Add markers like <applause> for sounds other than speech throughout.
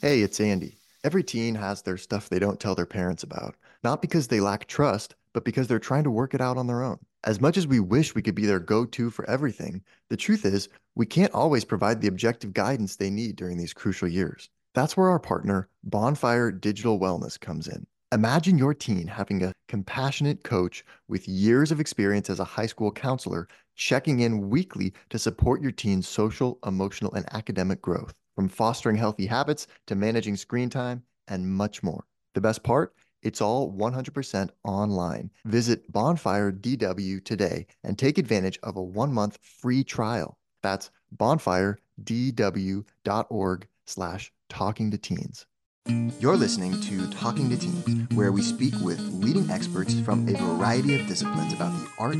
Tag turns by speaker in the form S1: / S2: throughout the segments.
S1: Hey, it's Andy. Every teen has their stuff they don't tell their parents about, not because they lack trust, but because they're trying to work it out on their own. As much as we wish we could be their go to for everything, the truth is, we can't always provide the objective guidance they need during these crucial years. That's where our partner, Bonfire Digital Wellness, comes in. Imagine your teen having a compassionate coach with years of experience as a high school counselor checking in weekly to support your teen's social, emotional, and academic growth from fostering healthy habits to managing screen time and much more. The best part? It's all 100% online. Visit Bonfire DW today and take advantage of a one month free trial. That's bonfiredw.org slash talking to teens. You're listening to Talking to Teens, where we speak with leading experts from a variety of disciplines about the art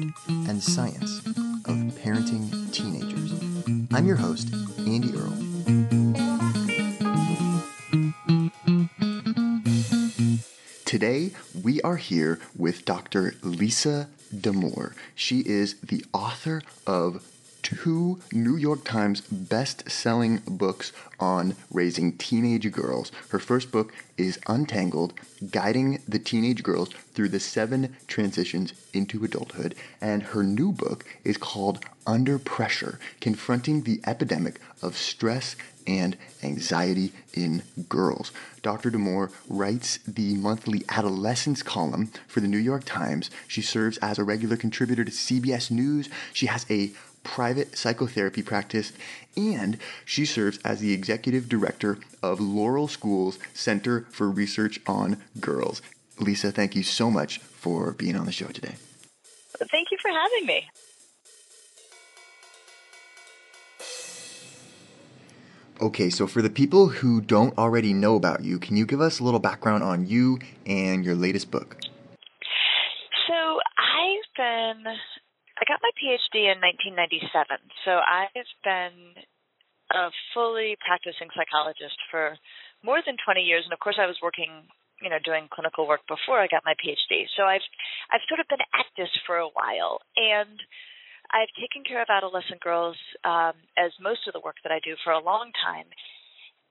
S1: and science of parenting teenagers. I'm your host, Andy Earle. Today, we are here with Dr. Lisa Damour. She is the author of two New York Times best selling books on raising teenage girls. Her first book is Untangled Guiding the Teenage Girls Through the Seven Transitions into Adulthood. And her new book is called Under Pressure Confronting the Epidemic of Stress and Anxiety in Girls. Dr. Damour writes the monthly adolescence column for the New York Times. She serves as a regular contributor to CBS News. She has a private psychotherapy practice, and she serves as the executive director of Laurel School's Center for Research on Girls. Lisa, thank you so much for being on the show today.
S2: Thank you for having me.
S1: Okay, so for the people who don't already know about you, can you give us a little background on you and your latest book?
S2: So I've been I got my PhD in 1997, so I've been a fully practicing psychologist for more than 20 years, and of course, I was working, you know, doing clinical work before I got my PhD. So I've I've sort of been at this for a while, and I've taken care of adolescent girls um, as most of the work that I do for a long time.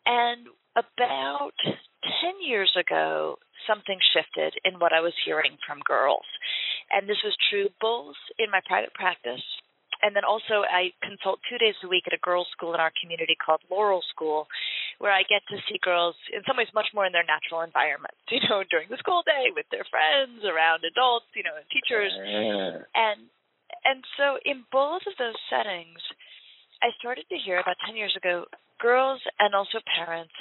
S2: And about 10 years ago, something shifted in what I was hearing from girls. And this was true both in my private practice and then also I consult two days a week at a girls' school in our community called Laurel School, where I get to see girls in some ways much more in their natural environment, <laughs> you know, during the school day with their friends, around adults, you know, and teachers. And and so in both of those settings, I started to hear about 10 years ago girls and also parents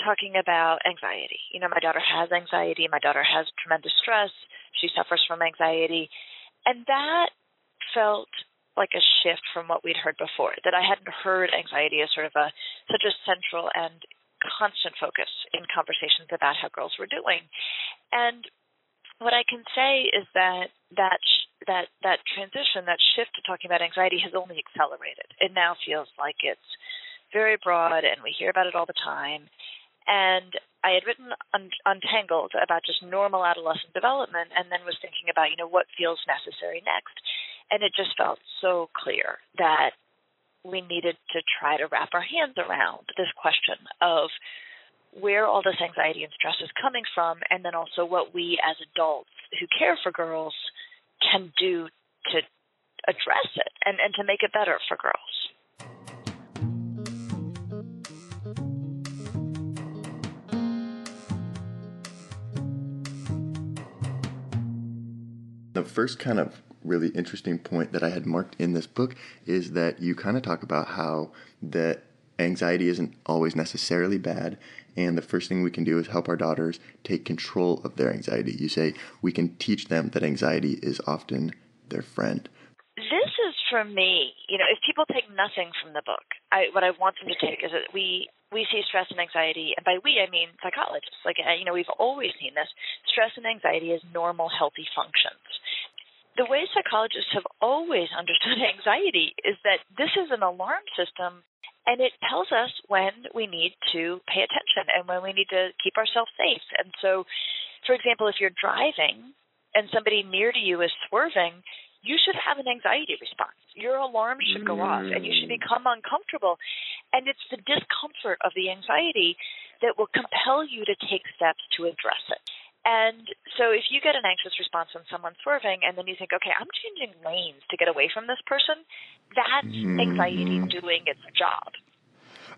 S2: talking about anxiety. You know, my daughter has anxiety, my daughter has tremendous stress, she suffers from anxiety. And that felt like a shift from what we'd heard before, that I hadn't heard anxiety as sort of a such a central and constant focus in conversations about how girls were doing. And what I can say is that that that that transition, that shift to talking about anxiety has only accelerated. It now feels like it's very broad and we hear about it all the time. And I had written un- Untangled about just normal adolescent development and then was thinking about, you know, what feels necessary next. And it just felt so clear that we needed to try to wrap our hands around this question of where all this anxiety and stress is coming from, and then also what we as adults who care for girls can do to address it and, and to make it better for girls.
S1: The first kind of really interesting point that I had marked in this book is that you kind of talk about how that anxiety isn't always necessarily bad and the first thing we can do is help our daughters take control of their anxiety. You say we can teach them that anxiety is often their friend.
S2: This is for me, you know, if people take nothing from the book, I, what I want them to take is that we we see stress and anxiety, and by we I mean psychologists. Like uh, you know, we've always seen this. Stress and anxiety as normal, healthy functions. The way psychologists have always <laughs> understood anxiety is that this is an alarm system and it tells us when we need to pay attention and when we need to keep ourselves safe. And so, for example, if you're driving and somebody near to you is swerving, you should have an anxiety response. Your alarm should go off and you should mm. become uncomfortable. And it's the discomfort of the anxiety that will compel you to take steps to address it. And so if you get an anxious response when someone's swerving and then you think, okay, I'm changing lanes to get away from this person, that's mm-hmm. anxiety doing its job.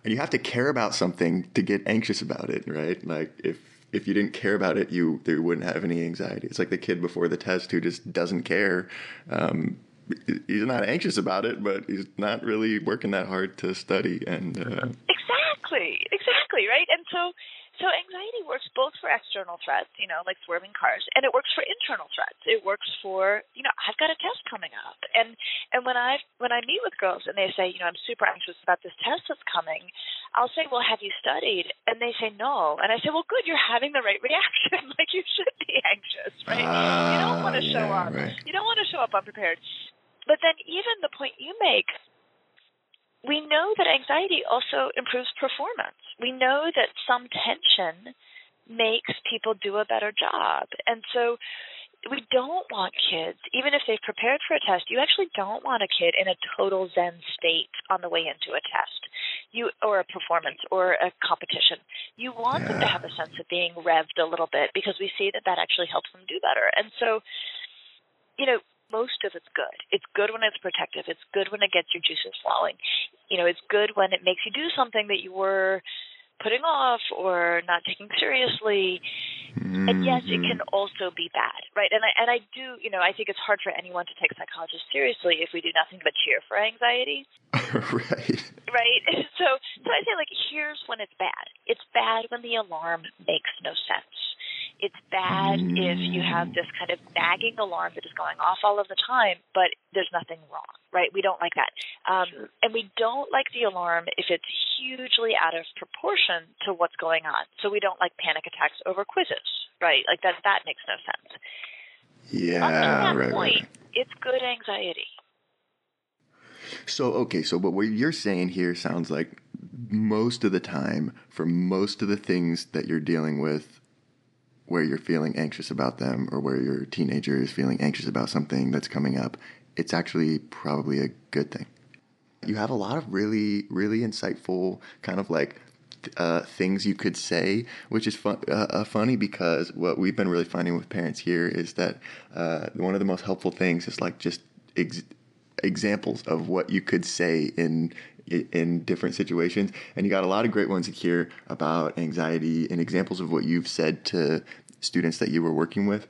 S1: And you have to care about something to get anxious about it, right? Like if if you didn't care about it, you there wouldn't have any anxiety. It's like the kid before the test who just doesn't care. Um, he's not anxious about it, but he's not really working that hard to study. And uh,
S2: exactly, exactly, right. And so so anxiety works both for external threats, you know, like swerving cars, and it works for internal threats. It works for, you know, I've got a test coming up, and and when I when I meet with girls and they say, you know, I'm super anxious about this test that's coming, I'll say, well, have you studied? And they say no, and I say, well, good, you're having the right reaction. <laughs> like you should be anxious, right? Uh, you don't want to show yeah, up. Right. You don't want to show up unprepared. But then even the point you make we know that anxiety also improves performance. We know that some tension makes people do a better job. And so we don't want kids, even if they've prepared for a test, you actually don't want a kid in a total zen state on the way into a test. You or a performance or a competition. You want yeah. them to have a sense of being revved a little bit because we see that that actually helps them do better. And so, you know, most of it's good. It's good when it's protective. It's good when it gets your juices flowing. You know, it's good when it makes you do something that you were putting off or not taking seriously. Mm-hmm. And yes, it can mm-hmm. also be bad, right? And I and I do, you know, I think it's hard for anyone to take psychologists seriously if we do nothing but cheer for anxiety. <laughs>
S1: right.
S2: Right. <laughs> So so I say like here's when it's bad. It's bad when the alarm makes no sense. It's bad if you have this kind of nagging alarm that is going off all of the time, but there's nothing wrong, right? We don't like that. Um, sure. And we don't like the alarm if it's hugely out of proportion to what's going on. So we don't like panic attacks over quizzes, right? Like that, that makes no sense.
S1: Yeah,
S2: Up to that
S1: right,
S2: point,
S1: right.
S2: it's good anxiety.
S1: So, okay, so but what you're saying here sounds like most of the time, for most of the things that you're dealing with, where you're feeling anxious about them or where your teenager is feeling anxious about something that's coming up, it's actually probably a good thing. You have a lot of really, really insightful kind of like uh, things you could say, which is fun, uh, uh, funny because what we've been really finding with parents here is that uh, one of the most helpful things is like just ex- examples of what you could say in in different situations. And you got a lot of great ones here about anxiety and examples of what you've said to students that you were working with.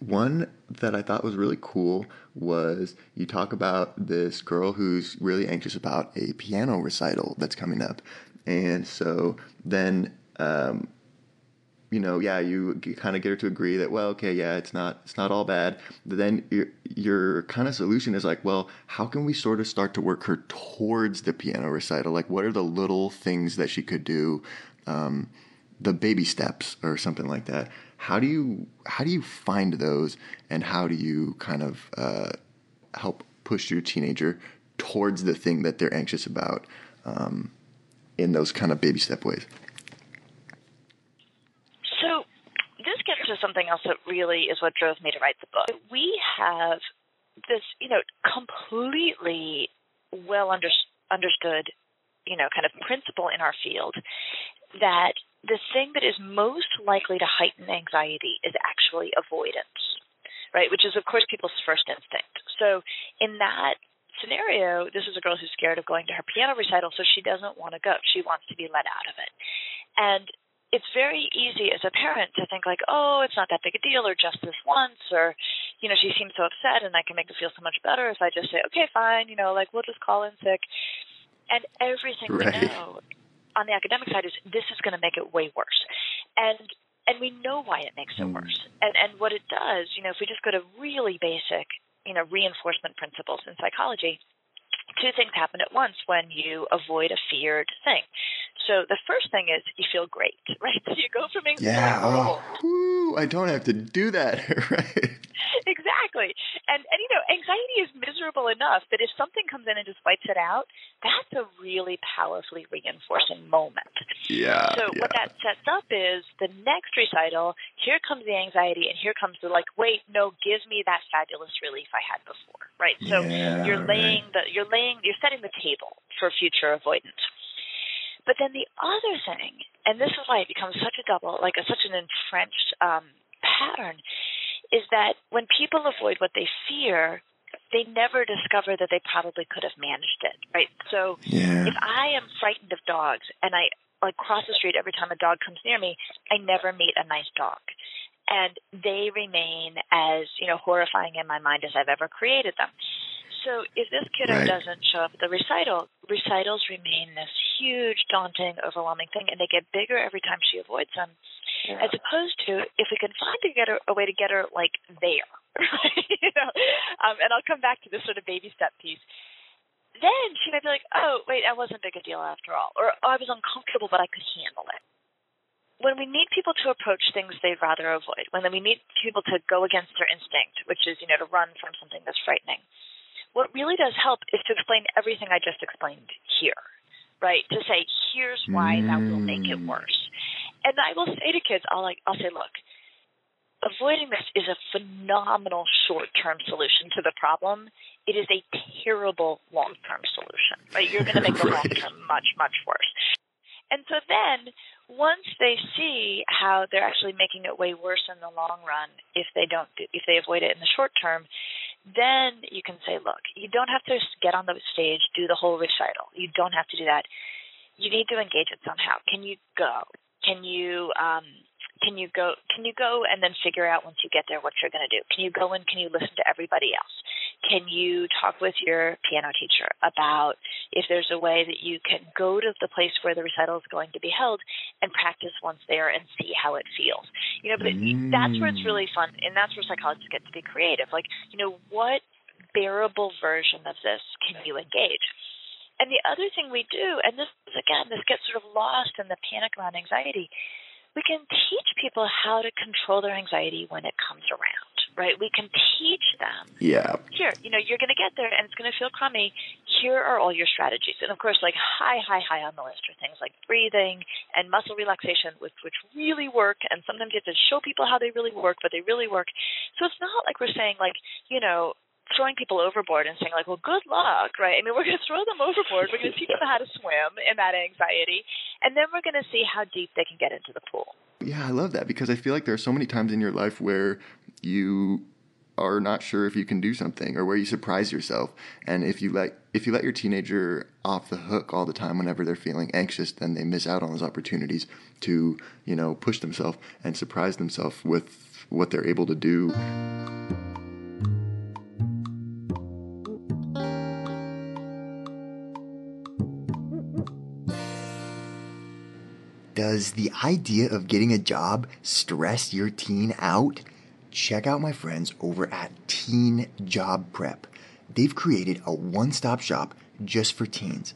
S1: One that I thought was really cool was you talk about this girl who's really anxious about a piano recital that's coming up. And so then um, you know, yeah, you kind of get her to agree that, well, okay, yeah, it's not, it's not all bad. But then your, your kind of solution is like, well, how can we sort of start to work her towards the piano recital? Like, what are the little things that she could do, um, the baby steps or something like that? How do you, how do you find those, and how do you kind of uh, help push your teenager towards the thing that they're anxious about um, in those kind of baby step ways?
S2: to something else that really is what drove me to write the book. We have this, you know, completely well under, understood, you know, kind of principle in our field that the thing that is most likely to heighten anxiety is actually avoidance, right? Which is, of course, people's first instinct. So, in that scenario, this is a girl who's scared of going to her piano recital, so she doesn't want to go. She wants to be let out of it. And it's very easy as a parent to think like, oh, it's not that big a deal, or just this once, or you know, she seems so upset, and I can make her feel so much better if I just say, okay, fine, you know, like we'll just call in sick. And everything right. we know on the academic side is this is going to make it way worse, and and we know why it makes it mm. worse. And and what it does, you know, if we just go to really basic, you know, reinforcement principles in psychology, two things happen at once when you avoid a feared thing. So the first thing is you feel great, <laughs> right? So you go from anxiety.
S1: Yeah. Oh, whoo, I don't have to do that, <laughs> right?
S2: Exactly. And and you know, anxiety is miserable enough that if something comes in and just wipes it out, that's a really powerfully reinforcing moment.
S1: Yeah.
S2: So
S1: yeah.
S2: what that sets up is the next recital, here comes the anxiety and here comes the like, wait, no, give me that fabulous relief I had before. Right. So
S1: yeah,
S2: you're laying
S1: right.
S2: the you're laying you're setting the table for future avoidance. But then the other thing, and this is why it becomes such a double, like a, such an entrenched um, pattern, is that when people avoid what they fear, they never discover that they probably could have managed it, right? So
S1: yeah.
S2: if I am frightened of dogs and I like cross the street every time a dog comes near me, I never meet a nice dog. And they remain as, you know, horrifying in my mind as I've ever created them. So if this kiddo right. doesn't show up at the recital, recitals remain this huge, daunting, overwhelming thing, and they get bigger every time she avoids them. Yeah. As opposed to if we can find a, get her, a way to get her like there, <laughs> you know. Um, and I'll come back to this sort of baby step piece. Then she might be like, "Oh, wait, that wasn't a big a deal after all," or oh, "I was uncomfortable, but I could handle it." When we need people to approach things they'd rather avoid, when we need people to go against their instinct, which is, you know, to run from something that's frightening, what really does help is to explain everything I just explained here, right? To say, here's why mm. that will make it mm. worse. And I will say to kids, I'll like, I'll say, look, avoiding this is a phenomenal short-term solution to the problem. It is a terrible long-term solution, right? You're going to make the <laughs> long-term much, much worse. And so then, once they see how they're actually making it way worse in the long run if they don't, if they avoid it in the short term, then you can say, look, you don't have to get on the stage, do the whole recital. You don't have to do that. You need to engage it somehow. Can you go? Can you um, can you go? Can you go and then figure out once you get there what you're going to do? Can you go and can you listen to everybody else? Can you talk with your piano teacher about if there's a way that you can go to the place where the recital is going to be held and practice once there and see how it feels? You know, but mm. that's where it's really fun, and that's where psychologists get to be creative. Like, you know, what bearable version of this can you engage? And the other thing we do, and this again, this gets sort of lost in the panic around anxiety, we can teach people how to control their anxiety when it comes around right? We can teach them.
S1: Yeah.
S2: Here, you know, you're going to get there and it's going to feel crummy. Here are all your strategies. And of course, like high, high, high on the list are things like breathing and muscle relaxation, which, which really work. And sometimes you have to show people how they really work, but they really work. So it's not like we're saying, like, you know, throwing people overboard and saying like, well, good luck, right? I mean, <laughs> we're going to throw them overboard. We're going to teach them how to swim in that anxiety, and then we're going to see how deep they can get into the pool.
S1: Yeah, I love that because I feel like there are so many times in your life where you are not sure if you can do something or where you surprise yourself and if you let if you let your teenager off the hook all the time whenever they're feeling anxious then they miss out on those opportunities to you know push themselves and surprise themselves with what they're able to do Does the idea of getting a job stress your teen out? check out my friends over at Teen Job Prep. They've created a one stop shop just for teens.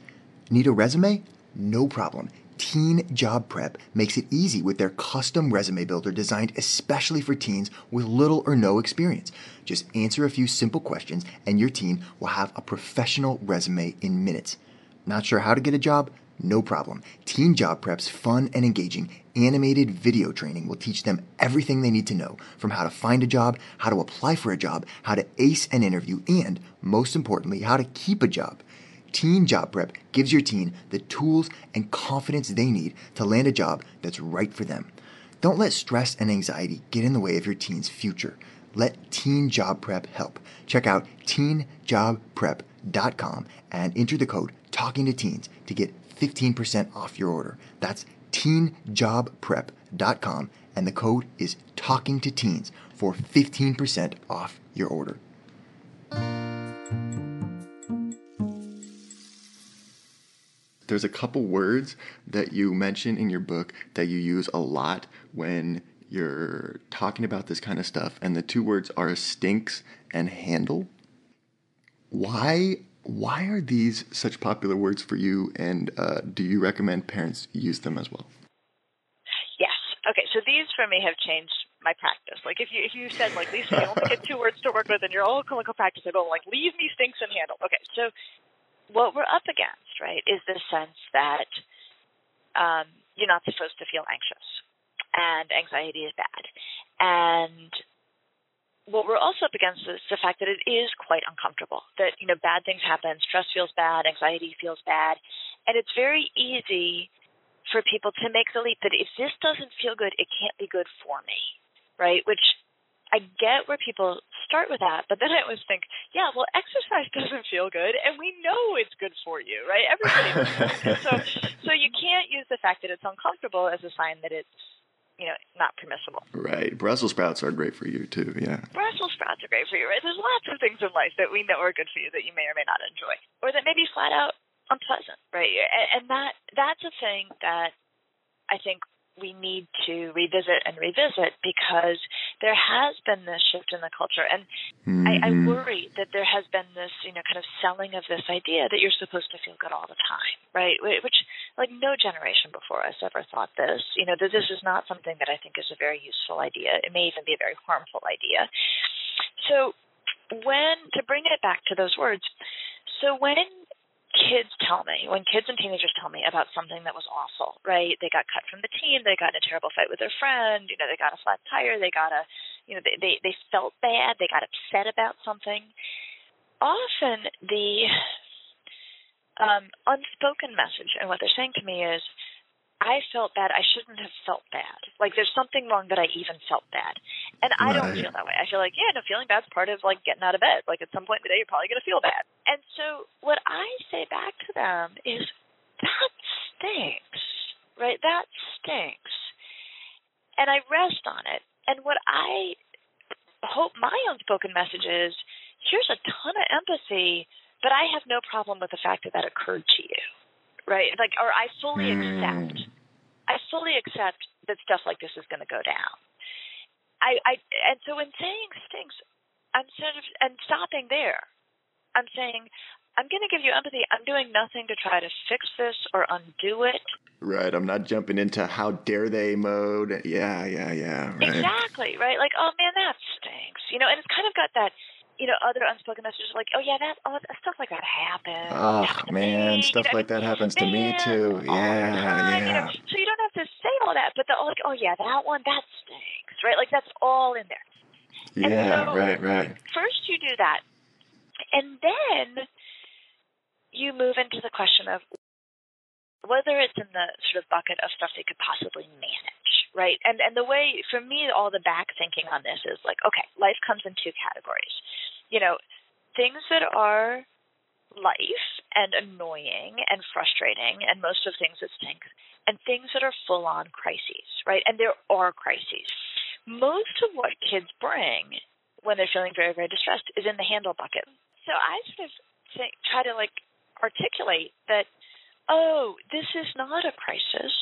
S1: Need a resume? No problem. Teen Job Prep makes it easy with their custom resume builder designed especially for teens with little or no experience. Just answer a few simple questions and your teen will have a professional resume in minutes. Not sure how to get a job? No problem. Teen Job Prep's fun and engaging animated video training will teach them everything they need to know from how to find a job, how to apply for a job, how to ace an interview, and most importantly, how to keep a job. Teen Job Prep gives your teen the tools and confidence they need to land a job that's right for them. Don't let stress and anxiety get in the way of your teen's future. Let Teen Job Prep help. Check out teenjobprep.com and enter the code Talking to Teens to get 15% off your order. That's teenjobprep.com and the code is talking to teens for 15% off your order. There's a couple words that you mention in your book that you use a lot when you're talking about this kind of stuff, and the two words are stinks and handle. Why why are these such popular words for you, and uh, do you recommend parents use them as well?
S2: Yes. Okay. So these for me have changed my practice. Like if you if you said like Lisa, you only get <laughs> two words to work with in your whole clinical practice, I go like leave me stinks and handle. Okay. So what we're up against, right, is the sense that um, you're not supposed to feel anxious, and anxiety is bad, and what we're also up against is the fact that it is quite uncomfortable. That you know, bad things happen, stress feels bad, anxiety feels bad, and it's very easy for people to make the leap that if this doesn't feel good, it can't be good for me, right? Which I get where people start with that, but then I always think, yeah, well, exercise <laughs> doesn't feel good, and we know it's good for you, right? Everybody <laughs> so, so you can't use the fact that it's uncomfortable as a sign that it's, you know, not permissible.
S1: Right. Brussels sprouts are great for you too. Yeah.
S2: Brussels sprouts are great for you, right? There's lots of things in life that we know are good for you that you may or may not enjoy, or that may be flat out unpleasant, right? And, and that that's a thing that I think we need to revisit and revisit because there has been this shift in the culture. And mm-hmm. I, I mm-hmm. worry that there has been this, you know, kind of selling of this idea that you're supposed to feel good all the time, right? Which, like, no generation before us ever thought this. You know, that this is not something that I think is a very useful idea. It may even be a very harmful idea. So, when, to bring it back to those words, so when kids tell me, when kids and teenagers tell me about something that was awful, right? They got cut from the team, they got in a terrible fight with their friend, you know, they got a flat tire, they got a, you know, they, they, they felt bad, they got upset about something. Often the um, unspoken message and what they're saying to me is, I felt bad. I shouldn't have felt bad. Like there's something wrong that I even felt bad. And I don't feel that way. I feel like, yeah, no, feeling bad's part of like getting out of bed. Like at some point in the day, you're probably going to feel bad. And so what I say back to them is, that stinks, right? That stinks. And I rest on it. And what I hope my unspoken message is, here's a ton of empathy, but I have no problem with the fact that that occurred to you right? Like, or I fully mm. accept. I fully accept that stuff like this is going to go down. I, I, and so in saying stinks, I'm sort of and stopping there. I'm saying I'm going to give you empathy. I'm doing nothing to try to fix this or undo it.
S1: Right. I'm not jumping into how dare they mode. Yeah, yeah, yeah.
S2: Right. Exactly. Right. Like, oh man, that stinks. You know, and it's kind of got that you know, other unspoken messages like, oh yeah, that oh, stuff like that happens.
S1: Oh man, stuff you know, like that happens to me too. Oh, yeah, yeah.
S2: You know? So you don't have to say all that, but the like, oh yeah, that one that stinks, right? Like that's all in there.
S1: Yeah, so, right, right.
S2: First, you do that, and then you move into the question of whether it's in the sort of bucket of stuff they could possibly manage, right? And and the way for me, all the back thinking on this is like, okay, life comes in two categories you know, things that are life and annoying and frustrating and most of things that stink and things that are full on crises, right? And there are crises. Most of what kids bring when they're feeling very, very distressed is in the handle bucket. So I sort of think, try to like articulate that, oh, this is not a crisis.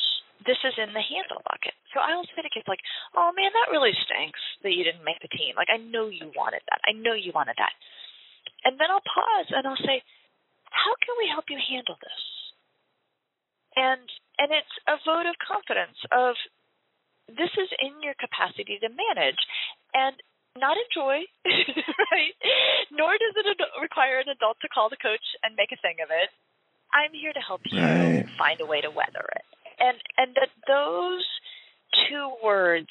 S2: This is in the handle bucket. So I will say to kids like, oh man, that really stinks that you didn't make the team. Like I know you wanted that. I know you wanted that. And then I'll pause and I'll say, how can we help you handle this? And and it's a vote of confidence of this is in your capacity to manage and not enjoy, <laughs> right? Nor does it require an adult to call the coach and make a thing of it. I'm here to help you right. find a way to weather it. And and that those two words,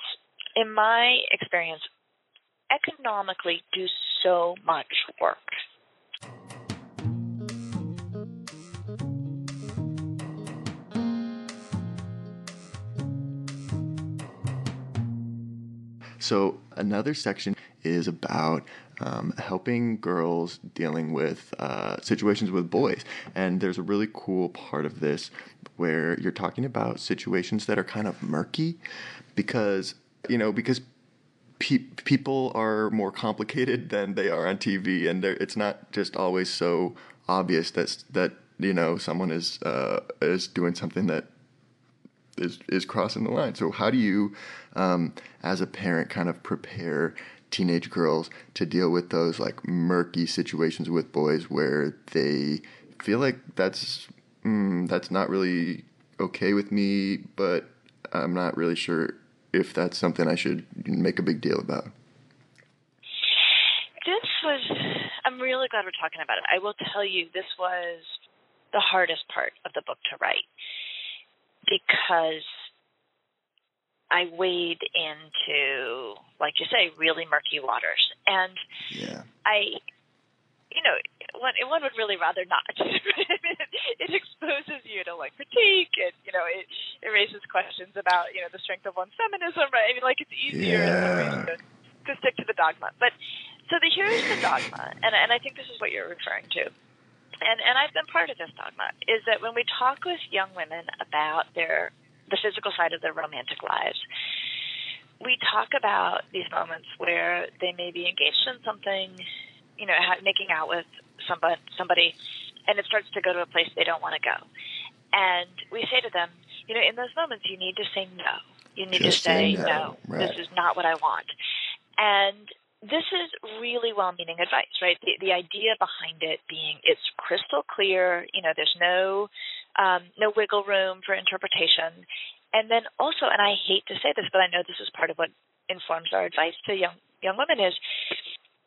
S2: in my experience, economically do so much work.
S1: So, another section is about um, helping girls dealing with uh, situations with boys. And there's a really cool part of this where you're talking about situations that are kind of murky because, you know, because pe- people are more complicated <laughs> than they are on TV. And it's not just always so obvious that, that you know, someone is, uh, is doing something that is, is crossing the line. So, how do you, um, as a parent, kind of prepare teenage girls to deal with those like murky situations with boys where they feel like that's mm, that's not really okay with me, but I'm not really sure if that's something I should make a big deal about.
S2: This was, I'm really glad we're talking about it. I will tell you, this was the hardest part of the book to write because I wade into, like you say, really murky waters. And
S1: yeah.
S2: I, you know, one, one would really rather not. <laughs> it exposes you to like critique, and you know, it it raises questions about you know the strength of one's feminism, right? I mean, like it's easier
S1: Yeah.
S2: to, to stick to the dogma. But so the here's the dogma, and and I think this is what you're referring to. And and I've been part of this dogma is that when we talk with young women about their the physical side of their romantic lives, we talk about these moments where they may be engaged in something, you know, making out with somebody, somebody, and it starts to go to a place they don't want to go. And we say to them, you know, in those moments, you need to say no. You need
S1: Just
S2: to say,
S1: say no. Right.
S2: This is not what I want. And this is really well-meaning advice, right? The, the idea behind it being it's crystal clear. You know, there's no um, no wiggle room for interpretation. And then also, and I hate to say this, but I know this is part of what informs our advice to young young women is,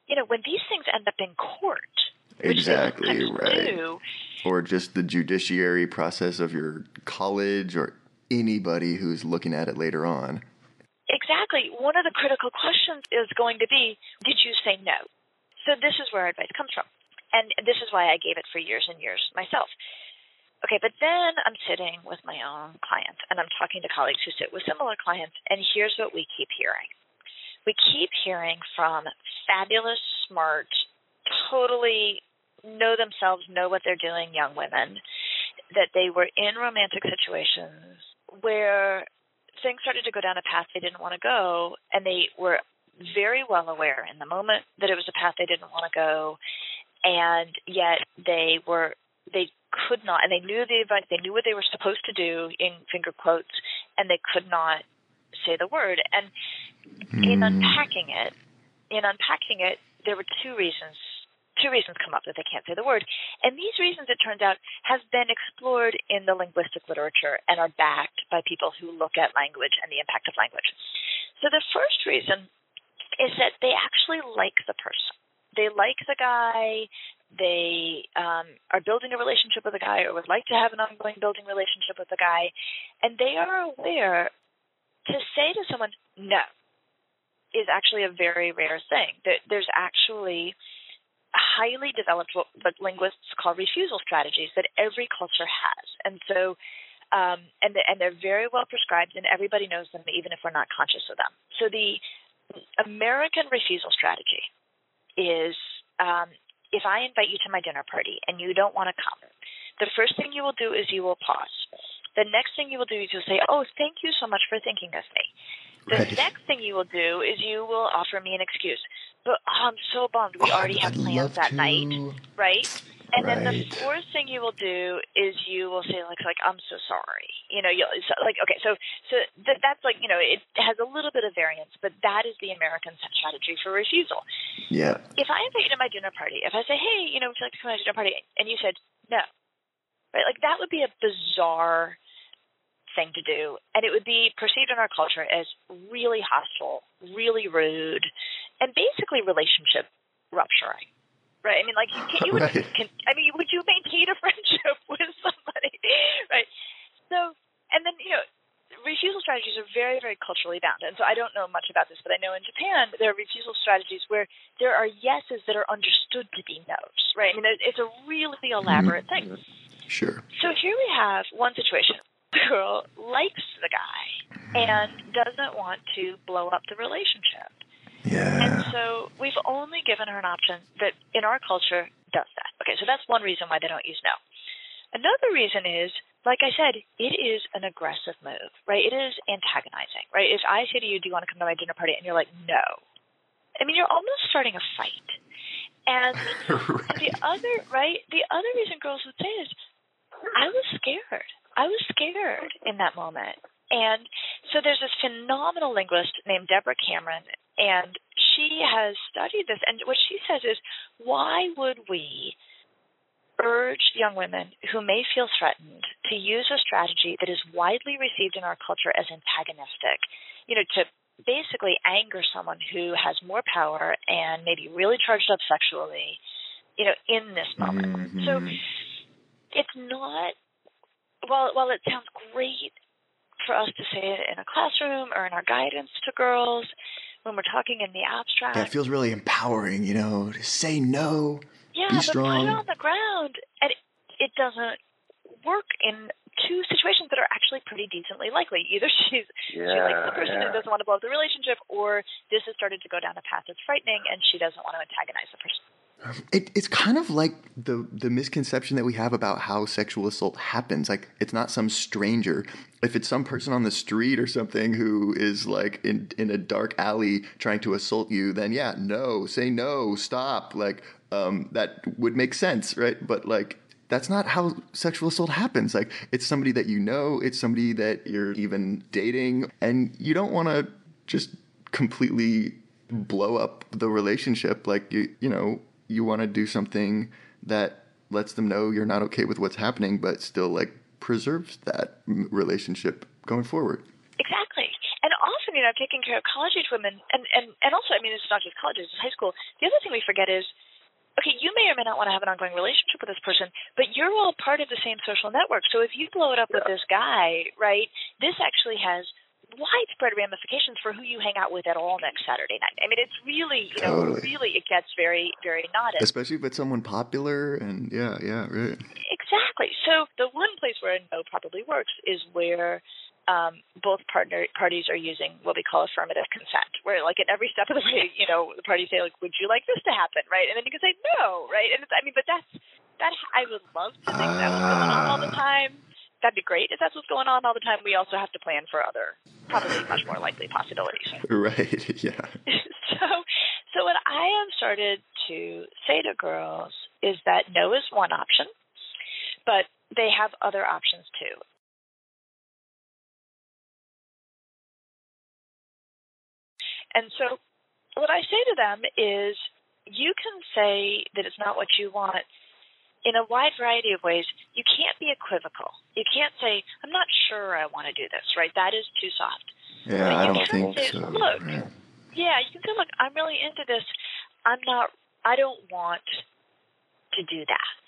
S2: you know, when these things end up in court,
S1: Exactly, right.
S2: do,
S1: Or just the judiciary process of your college or anybody who's looking at it later on.
S2: Exactly. One of the critical questions is going to be Did you say no? So, this is where advice comes from. And this is why I gave it for years and years myself. Okay, but then I'm sitting with my own clients and I'm talking to colleagues who sit with similar clients, and here's what we keep hearing. We keep hearing from fabulous, smart, totally know themselves, know what they're doing young women that they were in romantic situations where things started to go down a path they didn't want to go, and they were very well aware in the moment that it was a path they didn't want to go, and yet they were they could not, and they knew the advice, they knew what they were supposed to do in finger quotes, and they could not say the word. And in
S1: Hmm.
S2: unpacking it, in unpacking it, there were two reasons. Two reasons come up that they can't say the word, and these reasons, it turns out, have been explored in the linguistic literature and are backed by people who look at language and the impact of language. So the first reason is that they actually like the person. They like the guy. They um, are building a relationship with the guy, or would like to have an ongoing building relationship with the guy, and they are aware to say to someone no is actually a very rare thing. There, there's actually highly developed what, what linguists call refusal strategies that every culture has, and so um, and the, and they're very well prescribed, and everybody knows them, even if we're not conscious of them. So the American refusal strategy is um, if I invite you to my dinner party and you don't want to come, the first thing you will do is you will pause. The next thing you will do is you'll say, "Oh, thank you so much for thinking of me." The
S1: Right.
S2: next thing you will do is you will offer me an excuse. But oh, I'm so bummed. We
S1: Oh,
S2: already have
S1: I'd
S2: plans that
S1: to.
S2: night, right? And then the
S1: Right.
S2: fourth thing you will do is you will say like like I'm so sorry. You know, you'll so, like okay, so so th- that's like you know it has a little bit of variance, but that is the American strategy for refusal.
S1: Yeah.
S2: If I invite you to my dinner party, if I say hey, you know, would you like to come to my dinner party, and you said no, right? Like that would be a bizarre thing to do, and it would be perceived in our culture as really hostile, really rude, and basically relationship rupturing. Right? I mean, like can, you would.
S1: Right.
S2: Can, I mean, would you maintain a <laughs> friendship with somebody? <laughs> Right? So, and then you know, refusal strategies are very, very culturally bound. And so I don't know much about this, but I know in Japan there are refusal strategies where there are yeses that are understood to be nos. Right? I mean, it's a really elaborate mm-hmm. thing.
S1: Sure.
S2: So here we have one situation. The <laughs> girl likes the guy and doesn't want to blow up the relationship.
S1: Yeah.
S2: And so we've only given her an option that in our culture does that. Okay, so that's one reason why they don't use no. Another reason is, like I said, it is an aggressive move, right? It is antagonizing, right? If I say to you, Do you want to come to my dinner party? And you're like, No. I mean, you're almost starting a fight. And <laughs> the other, right? The other reason girls would say is, I was scared. I was scared in that moment. And so there's this phenomenal linguist named Deborah Cameron, and she has studied this. And what she says is, why would we urge young women who may feel threatened to use a strategy that is widely received in our culture as antagonistic, you know, to basically anger someone who has more power and maybe really charged up sexually, you know, in this moment. So
S1: Mhm.
S2: it's not while while it sounds great for us to say it in a classroom or in our guidance to girls when we're talking in the abstract.
S1: Yeah, it feels really empowering, you know, to say no.
S2: Yeah,
S1: Be
S2: but put it on the ground, and it, it doesn't work in two situations that are actually pretty decently likely. Either she's
S3: yeah,
S2: she likes the person
S3: yeah.
S2: and doesn't want to blow up the relationship, or this has started to go down a path that's frightening and she doesn't want to antagonize the person.
S1: It, it's kind of like the the misconception that we have about how sexual assault happens. Like it's not some stranger. If it's some person on the street or something who is like in in a dark alley trying to assault you, then yeah, no, say no, stop. Like um, that would make sense, right? But like that's not how sexual assault happens. Like it's somebody that you know, it's somebody that you're even dating, and you don't want to just completely blow up the relationship. Like you, you know, you want to do something that lets them know you're not okay with what's happening, but still like preserves that relationship going forward.
S2: Exactly. And often, you know, taking care of college age women, and, and, and also, I mean, it's not just college, it's high school. The other thing we forget is, okay, you may or may not want to have an ongoing relationship with this person, but you're all part of the same social network. So if you blow it up yeah. with this guy, right, this actually has widespread ramifications for who you hang out with at all next Saturday night. I mean, it's really, you know, totally. really it gets very, very knotted.
S1: Especially if it's someone popular and yeah, yeah, right.
S2: Exactly. So the one place where a no probably works is where um, both partner parties are using what we call affirmative consent, where like at every step of the way, you know, the parties say like, "Would you like this to happen?" Right, and then you can say no, right, and it's, I mean, but that's that I would love to think that was going on all the ah. time that'd be great if that's what's going on all the time. We also have to plan for other, probably much more likely possibilities. <laughs>
S1: Right. <laughs> Yeah. <laughs>
S2: so, so what I have started to say to girls is that no is one option, but they have other options too. And so, what I say to them is, you can say that it's not what you want in a wide variety of ways, you can't be equivocal. You can't say, I'm not sure I want to do this, right? That is too soft.
S1: Yeah, I don't think say, so.
S2: Look, right. yeah, you can say, look, I'm really into this. I'm not, I don't want to do that,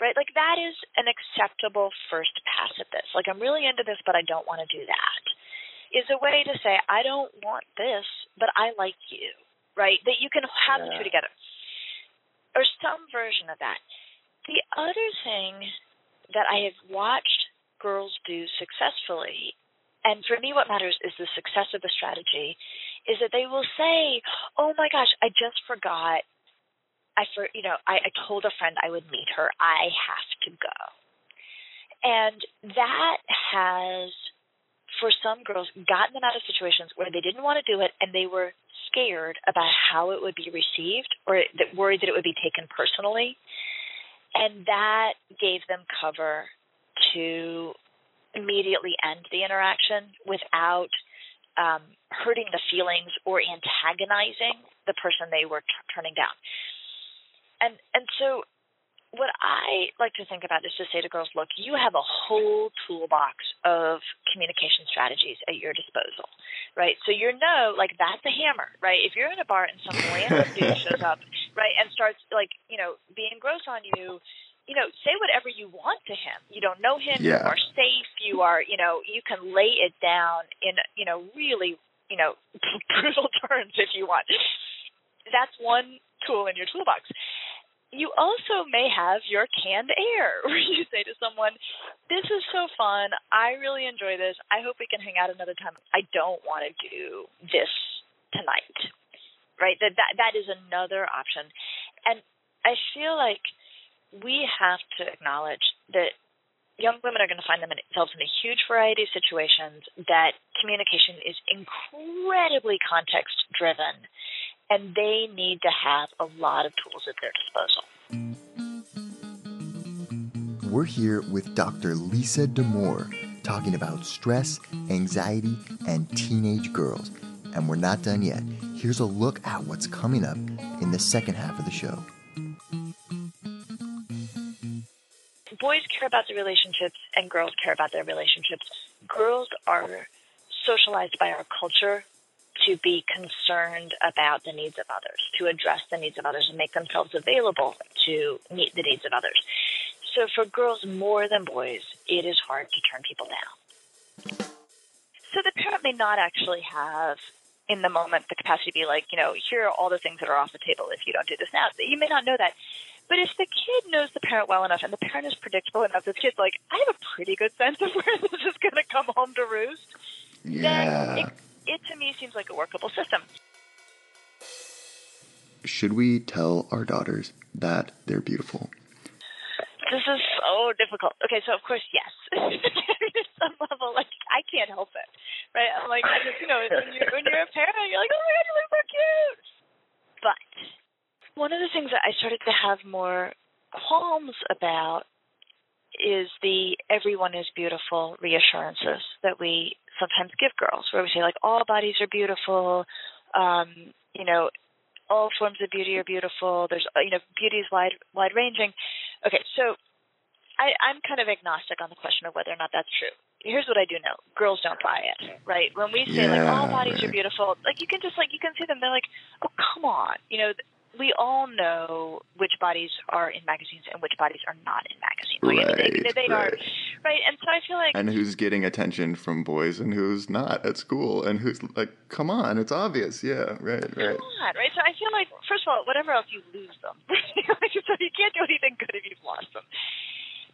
S2: right? Like that is an acceptable first pass at this. Like I'm really into this, but I don't want to do that. Is a way to say, I don't want this, but I like you, right? That you can have yeah. the two together. Or some version of that the other thing that I have watched girls do successfully, and for me, what matters is the success of the strategy, is that they will say, "Oh my gosh, I just forgot. I for you know, I, I told a friend I would meet her. I have to go." And that has, for some girls, gotten them out of situations where they didn't want to do it and they were scared about how it would be received or that worried that it would be taken personally. And that gave them cover to immediately end the interaction without um, hurting the feelings or antagonizing the person they were t- turning down. And and so what I like to think about is to say to girls, look, you have a whole toolbox of communication strategies at your disposal, right? So you know, like that's a hammer, right? If you're in a bar and some random dude <laughs> shows up, right, and starts like, you know, being gross on you, you know, say whatever you want to him. You don't know him.
S1: Yeah.
S2: You are safe. You are, you know, you can lay it down in, you know, really, you know, <laughs> brutal terms if you want. That's one tool in your toolbox you also may have your canned air <laughs> where you say to someone, This is so fun. I really enjoy this. I hope we can hang out another time. I don't want to do this tonight. Right? That that that is another option. And I feel like we have to acknowledge that young women are going to find themselves in a huge variety of situations that communication is incredibly context driven and they need to have a lot of tools at their disposal.
S1: We're here with Dr. Lisa Damour talking about stress, anxiety, and teenage girls. And we're not done yet. Here's a look at what's coming up in the second half of the show.
S2: Boys care about their relationships and girls care about their relationships. Girls are socialized by our culture to be concerned about the needs of others, to address the needs of others, and make themselves available to meet the needs of others. So for girls more than boys, it is hard to turn people down. So the parent may not actually have in the moment the capacity to be like, you know, here are all the things that are off the table if you don't do this now. You may not know that. But if the kid knows the parent well enough and the parent is predictable enough, the kid's like, I have a pretty good sense of where <laughs> this is going to come home to roost.
S1: Yeah.
S2: Then it, it to me seems like a workable system.
S1: Should we tell our daughters that they're beautiful?
S2: This is so difficult. Okay, so of course, yes. <laughs> Some level, like I can't help it, right? I'm like, I just, you know, when you're, when you're a parent, you're like, oh my god, you look so cute. But one of the things that I started to have more qualms about is the everyone is beautiful reassurances that we sometimes give girls, where we say like all bodies are beautiful, um, you know, all forms of beauty are beautiful. There's you know, beauty is wide wide ranging. Okay, so I, I'm kind of agnostic on the question of whether or not that's true. Here's what I do know: girls don't buy it, right? When we say like all
S1: Yeah,
S2: bodies are beautiful, like you can just like you can see them. They're like, oh come on, you know. We all know which bodies are in magazines and which bodies are not in magazines. Like, I mean, they,
S1: Right,
S2: are
S1: right.
S2: right, and so I feel like
S1: And who's getting attention from boys and who's not at school and who's like, come on, it's obvious. Yeah, right, right.
S2: Come on, right? So I feel like, first of all, whatever else, you lose them. <laughs> so you can't do anything good if you've lost them.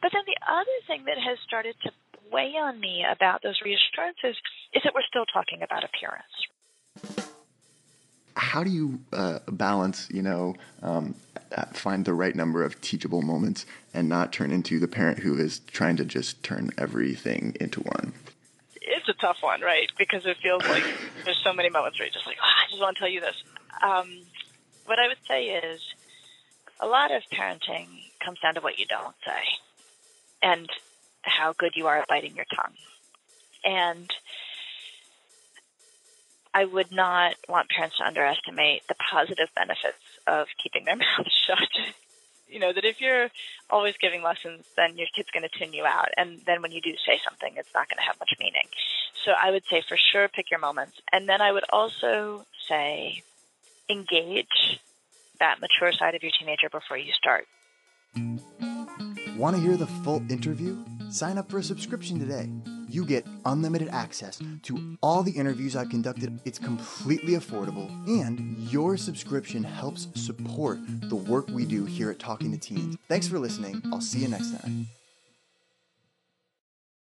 S2: But then the other thing that has started to weigh on me about those reassurances is that we're still talking about appearance.
S1: How do you uh, balance, you know, um, uh, find the right number of teachable moments and not turn into the parent who is trying to just turn everything into one?
S2: It's a tough one, right? Because it feels like there's so many moments where you're just like, oh, I just want to tell you this. Um, what I would say is a lot of parenting comes down to what you don't say and how good you are at biting your tongue. And I would not want parents to underestimate the positive benefits of keeping their <laughs> mouth shut. You know, that if you're always giving lessons, then your kid's going to tune you out. And then when you do say something, it's not going to have much meaning. So I would say for sure pick your moments. And then I would also say engage that mature side of your teenager before you start.
S3: Want to hear the full interview? Sign up for a subscription today. You get unlimited access to all the interviews I've conducted. It's completely affordable, and your subscription helps support the work we do here at Talking to Teens. Thanks for listening. I'll see you next time.